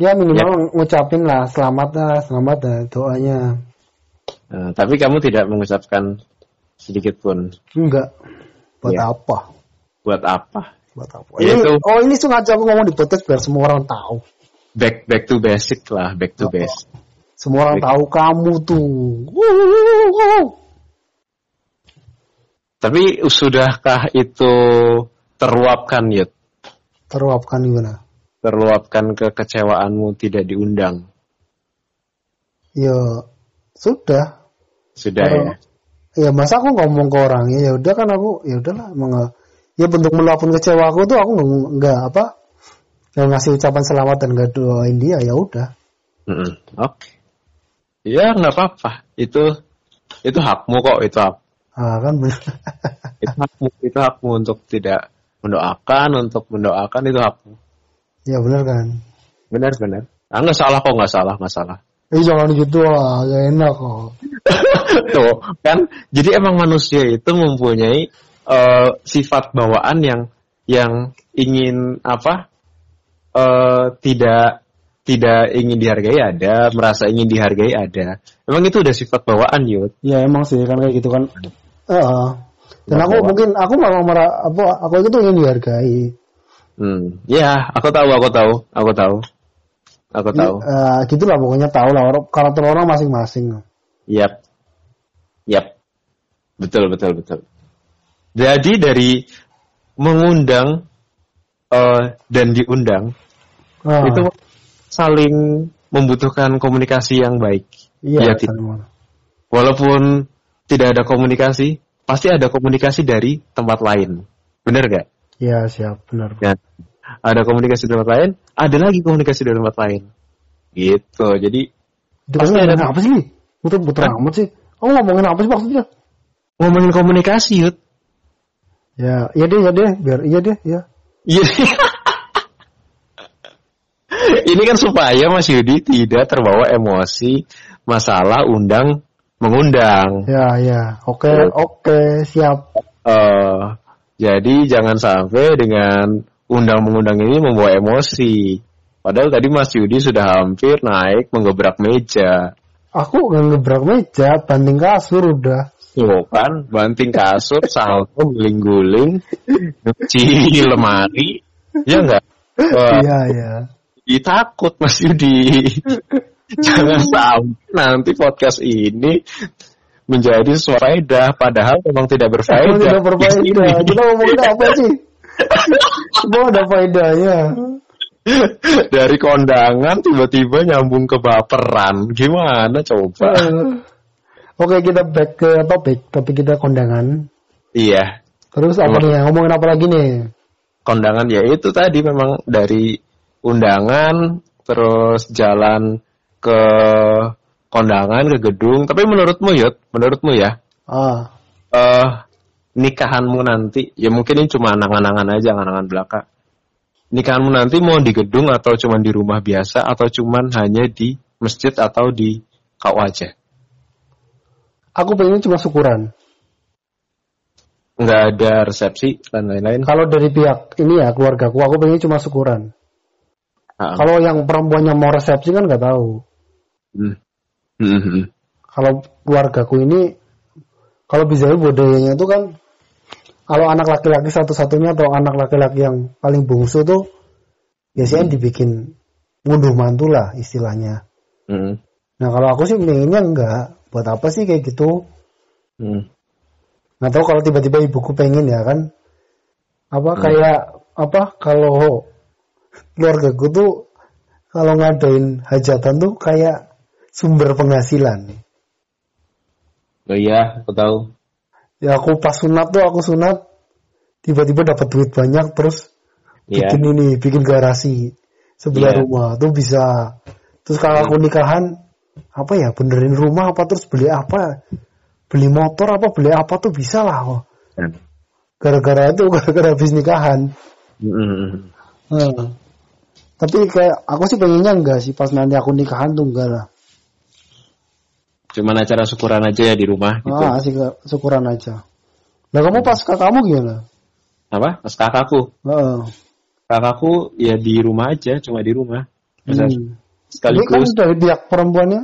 Ya minimal ngucapin lah selamat lah, selamat lah doanya. Nah, tapi kamu tidak mengucapkan sedikit pun Enggak. Buat Iya. apa? buat apa? Buat apa? Ya, ini, itu. oh ini sengaja aku ngomong di podcast biar semua orang tahu. Back back to basic lah, back to Oh. basic. Semua orang Baik. tahu kamu tuh. Tapi sudahkah itu terluapkan Yud? Teruapkan gimana? Terluapkan kekecewaanmu tidak diundang? Ya sudah. Sudah Kalau- ya? Ya masa aku ngomong ke orangnya ya udah kan aku ya udahlah nggak- ya bentuk meluapkan kecewa aku tuh aku nggak- apa nggak ngasih ucapan selamat dan nggak doain dia ya udah Mm-mm. Oke. Ya nggak apa-apa. Itu itu hakmu kok itu hak, ah kan *laughs* itu hakmu itu hakmu untuk tidak mendoakan untuk mendoakan itu hakmu. ya bener kan Benar benar. Ah nggak salah kok nggak salah nggak salah. eh jangan gitu lah gak enak kok *laughs* Tuh kan jadi emang manusia itu mempunyai eh, sifat bawaan yang yang ingin apa eh, tidak tidak ingin dihargai ada merasa ingin dihargai ada. Emang itu udah sifat bawaan yud? Ya emang sih kan kayak gitu kan. Heeh. dan aku Bahwa- mungkin aku malah marah apa aku itu ingin dihargai. Hmm. Ya aku tahu aku tahu aku tahu. Aku tahu. Eh, gitulah pokoknya tahu lah orang karakter orang masing-masing. Yap. Yap. Betul, betul, betul. Jadi dari mengundang eh, dan diundang Ah, itu saling membutuhkan komunikasi yang baik. iya ya, sama. Walaupun tidak ada komunikasi, pasti ada komunikasi dari tempat lain. Bener gak? iya siap benar Ya. Ada komunikasi dari tempat lain, ada lagi komunikasi dari tempat lain. Gitu. Jadi Itu Pasti kan ada- ngomongin apa sih? Muter-muter Hah? amat sih kamu ngomongin apa sih maksudnya ngomongin komunikasi, Yud. Ya iya deh ya deh biar iya deh ya Iya. *laughs* Ini kan supaya Mas Yudi tidak terbawa emosi masalah undang mengundang. ya ya oke Ya. oke siap Eh, jadi jangan sampai dengan undang mengundang ini membawa emosi. Padahal tadi Mas Yudi sudah hampir naik menggebrak meja. aku nggak ngebrak meja banting kasur udah Kan, banting kasur, salto, guling-guling, nyuci lemari. Ya enggak? Iya iya Jadi takut Mas Yudi. Jangan sampai nanti podcast ini menjadi faedah padahal memang tidak berfaedah. Tidak berfaedah kita ngomongin apa sih semua ada faedahnya Dari kondangan tiba-tiba nyambung ke baperan. Gimana coba? Oke kita back ke topik topik kita kondangan. Iya, terus apa nih ngomongin apa lagi nih? Kondangan ya itu tadi memang dari undangan terus jalan ke kondangan ke gedung. Tapi menurutmu Yud, menurutmu ya, ah. eh nikahanmu nanti ya mungkin ini cuma angan-angan aja angan-angan belaka. Nikahanmu nanti mau di gedung atau cuma di rumah biasa atau cuma hanya di masjid atau di kau aja aku pengen cuma syukuran nggak ada resepsi dan lain-lain kalau dari pihak ini ya keluarga aku aku pengen cuma syukuran Ah, kalau yang perempuannya mau resepsi kan nggak tahu hmm. Hmm, hmm. kalau keluargaku ini kalau bisa budayanya itu kan kalau anak laki-laki satu-satunya atau anak laki-laki yang paling bungsu tuh biasanya dibikin ngunduh mantu lah istilahnya. Hmm. Nah kalau aku sih pengennya enggak. Buat apa sih kayak gitu? Hmm. Nggak tahu kalau tiba-tiba ibuku pengen ya kan. Apa kayak apa kalau keluargaku tuh kalau ngadain hajatan tuh kayak sumber penghasilan. Oh iya, aku tahu. Ya aku pas sunat tuh aku sunat tiba-tiba dapat duit banyak terus Iya. bikin ini, bikin garasi sebelah Iya. rumah tuh bisa. Terus kalau aku nikahan apa ya benerin rumah apa terus beli apa beli motor apa beli apa tuh bisa lah kok. Kan. gara-gara itu *laughs* gara-gara habis nikahan Mm-mm. Hmm. tapi kayak aku sih pengennya enggak sih pas nanti aku nikahan tuh enggak lah Cuman acara syukuran aja ya di rumah gitu. ah sih syukuran aja nah kamu pas kakakmu gimana Apa? Pas kakakku. Heeh. Kakakku ya di rumah aja, cuma di rumah. Masa Hmm. Ini kan sekaligus. dari pihak perempuannya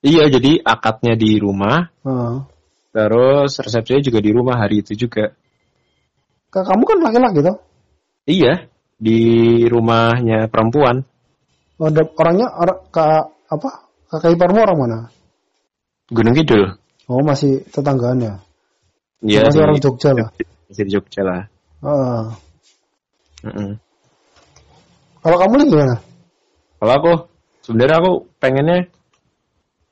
Iya, jadi akadnya di rumah, Heeh. terus resepsinya juga di rumah hari itu juga. kakakmu kan laki-laki tuh Iya, di rumahnya perempuan. Oh, ada orangnya orang kak apa kakak iparmu orang mana Gunung Kidul. oh masih tetanggaan ya Iya, masih di- orang Jogja lah Masih di Jogja lah. Heeh. Mm-mm. kalau kamu gimana Kalau aku, sebenarnya aku pengennya,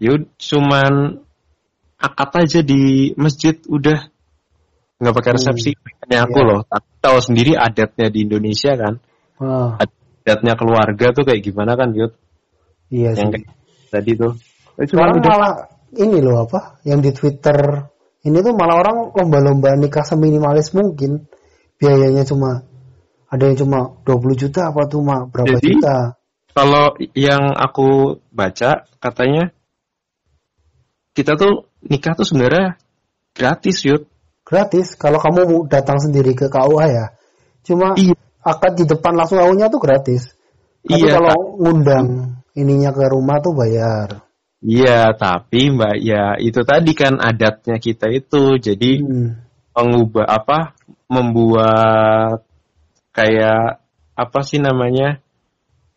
yuk cuman akad aja di masjid udah. Nggak pakai resepsi. Ini aku Iya. loh, tahu sendiri adatnya di Indonesia kan, Ah, adatnya keluarga tuh kayak gimana kan, Yud? iya sih. Yang kayak tadi tuh. Sekarang Cuman udah, malah ini loh apa yang di Twitter ini tuh malah orang lomba-lomba nikah seminimalis mungkin. Biayanya cuma ada yang cuma 20 juta apa tuh mah berapa Jadi, juta kalau yang aku baca katanya kita tuh nikah tuh sebenarnya gratis, Yud. gratis kalau kamu datang sendiri ke KUA ya cuma Iya. akad di depan langsung awalnya tuh gratis tapi Iya, kalau ngundang ininya ke rumah tuh bayar Iya, tapi Mbak ya itu tadi kan adatnya kita itu. Jadi hmm. mengubah apa? Membuat kayak apa sih namanya?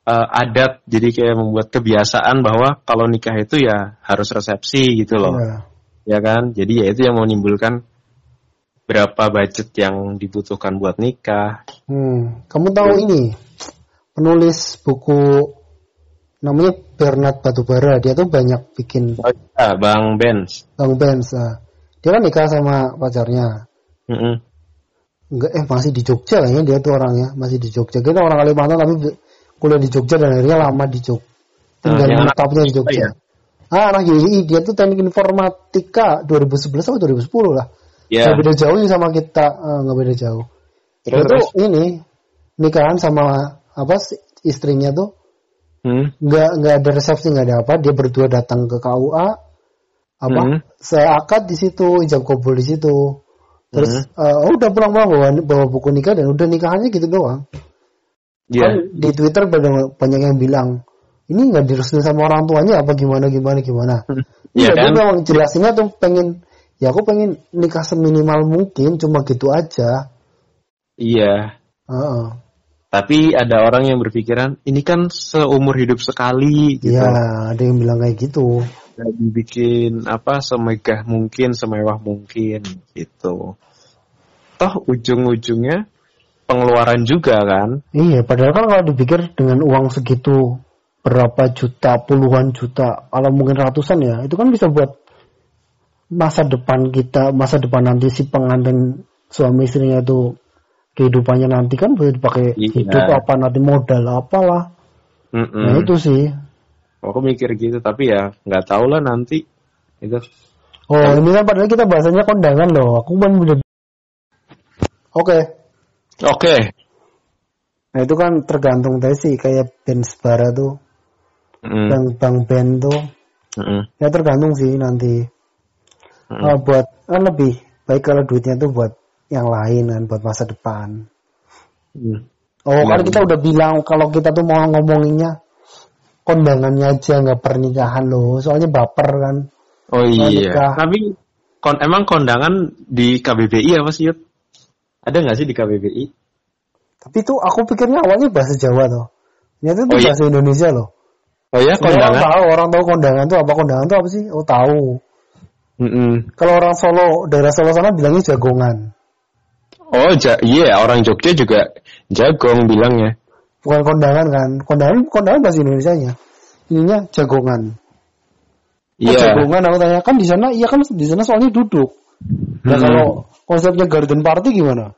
Eh, adat. Jadi kayak membuat kebiasaan bahwa kalau nikah itu ya harus resepsi gitu loh. Iya. Ya kan? Jadi ya itu yang menimbulkan berapa budget yang dibutuhkan buat nikah. Hmm. kamu tahu ini penulis buku namanya Bernard Batubara dia tuh banyak bikin Oh, ya, Bang Benz. Bang Benz nah. dia kan nikah sama pacarnya Mm-mm. enggak eh masih di Jogja kayaknya dia tuh orangnya masih di Jogja kita orang Kalimantan tapi kuliah di Jogja dan akhirnya lama di Jogja tinggal Ah, yang anak menetapnya di Jogja. ya? ah anak YI dia tuh teknik informatika 2011 atau 2010 lah. Nggak beda jauh sama kita. Eh, nggak beda jauh. Dia Terus, tuh ini nikahan sama apa sih, istrinya tuh Hmm. nggak nggak ada resepsi nggak ada apa. Dia berdua datang ke KUA apa Hmm. saya akad di situ ijab kabul di situ. Terus eh, oh, udah pulang-pulang bawa bawa buku nikah dan udah nikahannya gitu doang Ya. kan di Twitter banyak banyak yang bilang ini nggak direstuin sama orang tuanya apa gimana gimana gimana Iya iya kan? dia memang jelasinnya tuh pengen ya aku pengen nikah seminimal mungkin cuma gitu aja Iya. Heeh. Tapi ada orang yang berpikiran ini kan seumur hidup sekali gitu. Iya, ada yang bilang kayak gitu. Dan dibikin apa semegah mungkin, semewah mungkin gitu. Toh ujung-ujungnya pengeluaran juga kan. Iya, padahal kan kalau dipikir dengan uang segitu berapa juta, puluhan juta, kalau mungkin ratusan ya, itu kan bisa buat masa depan kita, masa depan nanti si pengantin suami istrinya itu kehidupannya nanti kan bisa dipakai Iya. hidup apa nanti modal apalah. Mm-mm. Nah itu sih. Aku mikir gitu tapi ya nggak tahu lah nanti itu. Oh ini kan padahal kita bahasanya kondangan loh. Aku kan bener. Oke. Oke. Nah itu kan tergantung tadi sih kayak band Sebara tuh, Mm-mm. bang bang band tuh. Mm-mm. Ya tergantung sih nanti. Mm-mm. Oh, buat kan lebih baik kalau duitnya tuh buat yang lain kan buat masa depan. Mm. Oh kan kita udah bilang kalau kita tuh mau ngomonginnya kondangannya aja nggak pernikahan loh. Soalnya baper kan. Oh nikah. iya. Tapi kon emang kondangan di KBBI apa sih? Yud? Ada nggak sih di KBBI? Tapi tuh aku pikirnya awalnya bahasa Jawa tuh. Ternyata itu Oh, iya? bahasa Indonesia loh. Oh ya Semua orang kondangan. tahu, orang tahu kondangan tuh apa kondangan tuh apa sih? Oh tahu. Mm-mm. Kalau orang Solo, daerah Solo sana bilangnya jagongan. Oh ja, iya orang Jogja juga jagong bilangnya. Bukan kondangan kan. Kondangan kondangan bahasa Indonesia nya. Ininya jagongan. Oh, Iya. jagongan aku tanya kan di sana iya kan di sana soalnya duduk. Nah Hmm. kalau konsepnya garden party gimana?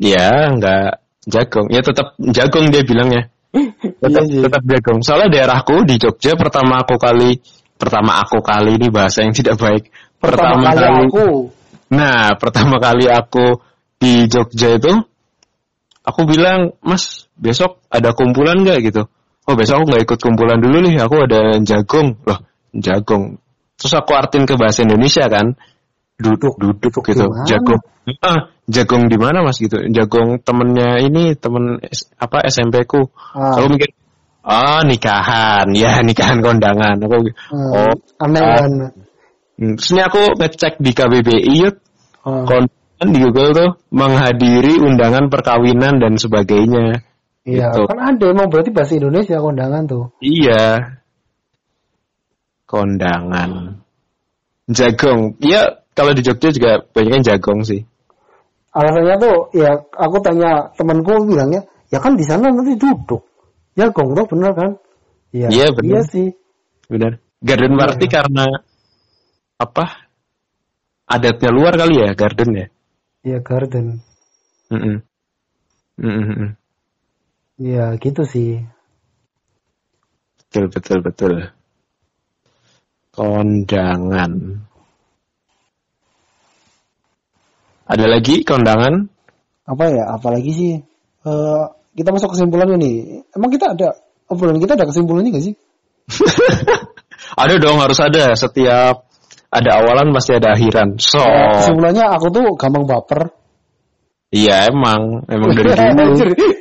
Ya, nggak jagung. Ya tetap jagung dia bilangnya. *laughs* Tetap, Iya sih. tetap jagung. Soalnya daerahku di Jogja pertama aku kali pertama aku kali ini bahasa yang tidak baik. Pertama, kali, aku. Nah, pertama kali aku di Jogja itu aku bilang, "Mas, besok ada kumpulan nggak gitu?" Oh, besok aku nggak ikut kumpulan dulu nih, aku ada jagung. Loh, jagung. Terus aku artin ke bahasa Indonesia kan. Duduk, duduk gitu. di mana? Jagung. Ah, jagung di mana Mas gitu? Jagung temennya ini, temen apa SMP ku. Ah. Aku mikir, oh nikahan, *laughs* ya nikahan kondangan. Aku, Hmm, oh, aneh ah. kan. Hmm, Terus ini aku ngecek di KBBI yuk, Ah. kondangan di Google tuh menghadiri undangan perkawinan dan sebagainya. Iya, Gitu. kan ada emang berarti bahasa Indonesia kondangan tuh. Iya. Kondangan. Jagong. Iya, kalau di Jogja juga banyak jagong sih. Alasannya tuh ya aku tanya temanku bilangnya, ya kan di sana nanti duduk. Ya gong tuh bener kan? Iya. Iya, bener. Iya sih. Benar. Garden party Iya. karena apa? Adatnya luar kali ya, garden ya. Iya garden. Mm-mm. Mm-mm. Iya gitu sih. Betul, betul, betul. Kondangan. Ada lagi kondangan? Apa ya? Apalagi sih? Eh kita masuk kesimpulan ini. Emang kita ada obrolan kita ada kesimpulannya gak sih? *laughs* Ada dong, harus ada. Setiap ada awalan pasti ada akhiran. So, Ya, kesimpulannya aku tuh gampang baper. iya emang, emang dari *laughs* dulu.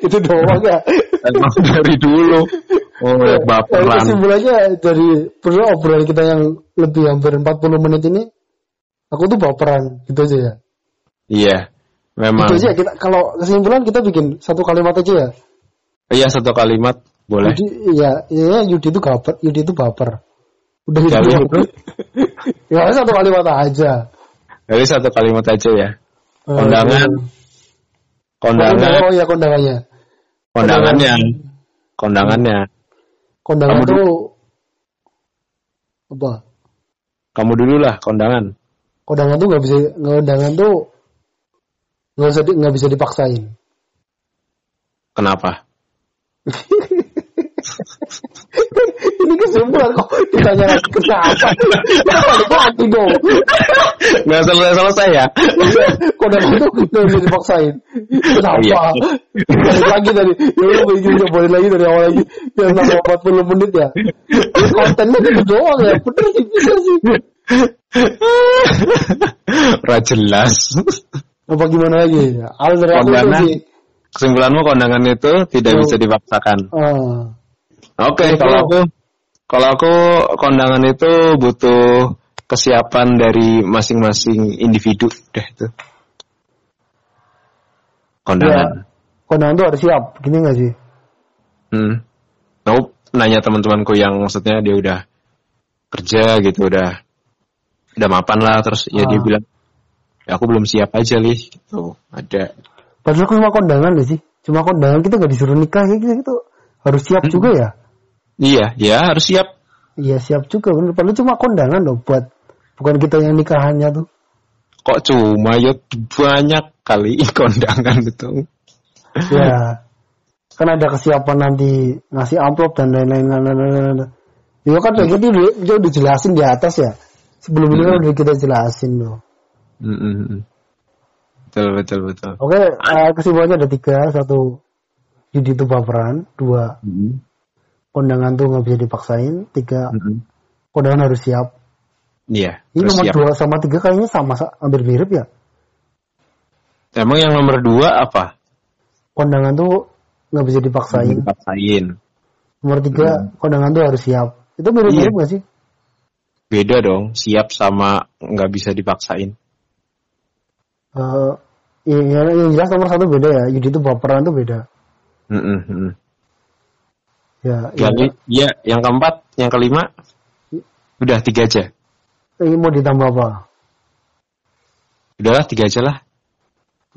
Itu doang ya. emang dari dulu. Oh, Ya, baperan. kesimpulannya dari perlu obrolan kita yang lebih hampir 40 menit ini, aku tuh baperan gitu aja ya. Iya, memang. Itu aja kita kalau kesimpulan kita bikin satu kalimat aja ya. Iya satu kalimat boleh. Yudi, ya, ya Yudi itu baper, Yudi itu baper. Udah itu. Kali doang. itu? ya satu kalimat aja. Jadi satu kalimat aja ya. Kondangan. Kondangan, Oh ya kondangannya. kondangannya, kondangannya. Kondangan Kamu tuh apa? Kamu dulu lah kondangan. Kondangan tuh nggak bisa, kondangan tuh nggak bisa nggak bisa dipaksain. Kenapa? *laughs* Ini kesimpulan kok ditanya kenapa? Balik lagi dong. Nggak selesai selesai ya? Kondangan tuh nggak bisa dipaksain. Kenapa? Iya. Balik lagi tadi. Ya udah begini udah boleh lagi dari awal lagi. Ya selama 40 menit ya. Kontennya gitu doang ya. Bener sih bisa sih. Ora jelas. Apa gimana lagi? Al dari aku itu Kondangan. sih. Kesimpulanmu kondangan itu tidak Oh. bisa dipaksakan. Ah. Oke, Betul. kalau aku kalau aku kondangan itu butuh kesiapan dari masing-masing individu deh itu. Kondangan. Kondangan tuh harus siap. Gini gak sih? Hmm. Aku nanya teman-temanku yang maksudnya dia udah kerja gitu, udah udah mapan lah, terus ya dia Ah. bilang, ya aku belum siap aja lih, gitu. Ada. Padahal cuma kondangan gak sih? Cuma kondangan kita gak disuruh nikah ya gitu, gitu. Harus siap Hmm. juga ya? Iya, ya harus siap. Iya siap juga bener. Padahal cuma kondangan loh buat bukan kita yang nikahannya tuh. Kok cuma ya banyak kali *laughs* kondangan itu. Ya. Kan ada kesiapan nanti ngasih amplop dan lain-lain. lain-lain. Ya kan kayak gitu dia, dia udah jelasin di atas ya. Sebelum ini kan udah kita jelasin loh. Mm-mm. Betul, betul, betul. Oke, eh, kesimpulannya ada tiga. Satu, judi itu baperan. Dua, Mm-mm. kondangan tuh nggak bisa dipaksain. Tiga, Mm-mm. kondangan harus siap. Iya, Ini nomor siap. dua sama tiga kayaknya sama, sa- hampir mirip ya. Emang yang nomor dua apa? Kondangan tuh nggak bisa dipaksain. Dipaksain. Nomor tiga, kondangan tuh harus siap. Itu mirip-mirip nggak sih? Beda dong, siap sama nggak bisa dipaksain. Eh, ya, ya, yang jelas nomor satu beda ya. Judi itu baperan tuh beda. Mm-mm, mm-mm. Ya, ya. Jadi, ya, yang keempat, yang kelima, udah tiga aja. Ini mau ditambah apa? Udahlah tiga aja lah.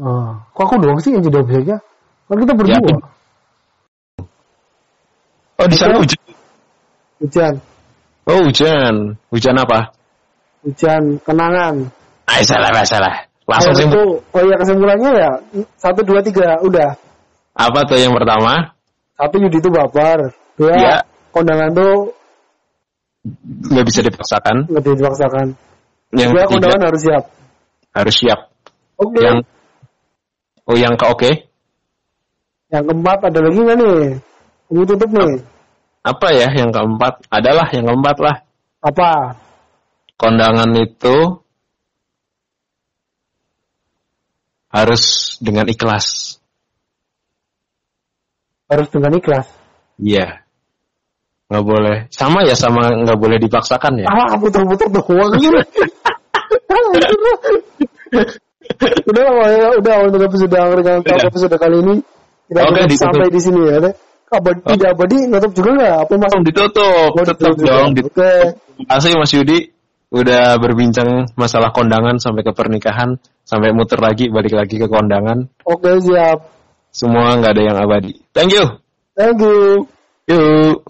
Oh, kok aku doang sih yang jadi objeknya? Kan kita berdua. Ya, Oh di sana hujan. Hujan, Oh hujan, hujan apa? hujan, kenangan. Ah, salah, salah. Langsung simpul. itu, oh iya kesimpulannya ya satu dua tiga udah. Apa tuh yang pertama? Satu Yudi itu baper. Dua Iya. kondangan tuh Nggak bisa dipaksakan. nggak dipaksakan. Yang Dua ketiga kondangan harus siap. harus siap. Oke. Yang oh yang ke oke. Yang keempat ada lagi nggak nih? Ini tutup nih. Apa ya yang keempat? Adalah yang keempat lah. Apa? Kondangan itu harus dengan ikhlas. Harus dengan ikhlas. Iya. Nggak boleh. Sama ya sama nggak boleh dipaksakan ya. Ah, putar-putar doang gitu. udah ya, udah untuk episode dengan Udah. episode kali ini kita tutup ditutup. sampai di sini ya. Abadi, tidak abadi, nutup juga nggak? Apa mas? Langsung ditutup. Oh, Tetap ditutup dong. Oke. Terima kasih Mas Yudi udah berbincang masalah kondangan sampai ke pernikahan sampai muter lagi balik lagi ke kondangan. Oke, siap. Semua nggak ada yang abadi. Thank you. Thank you. Yuk.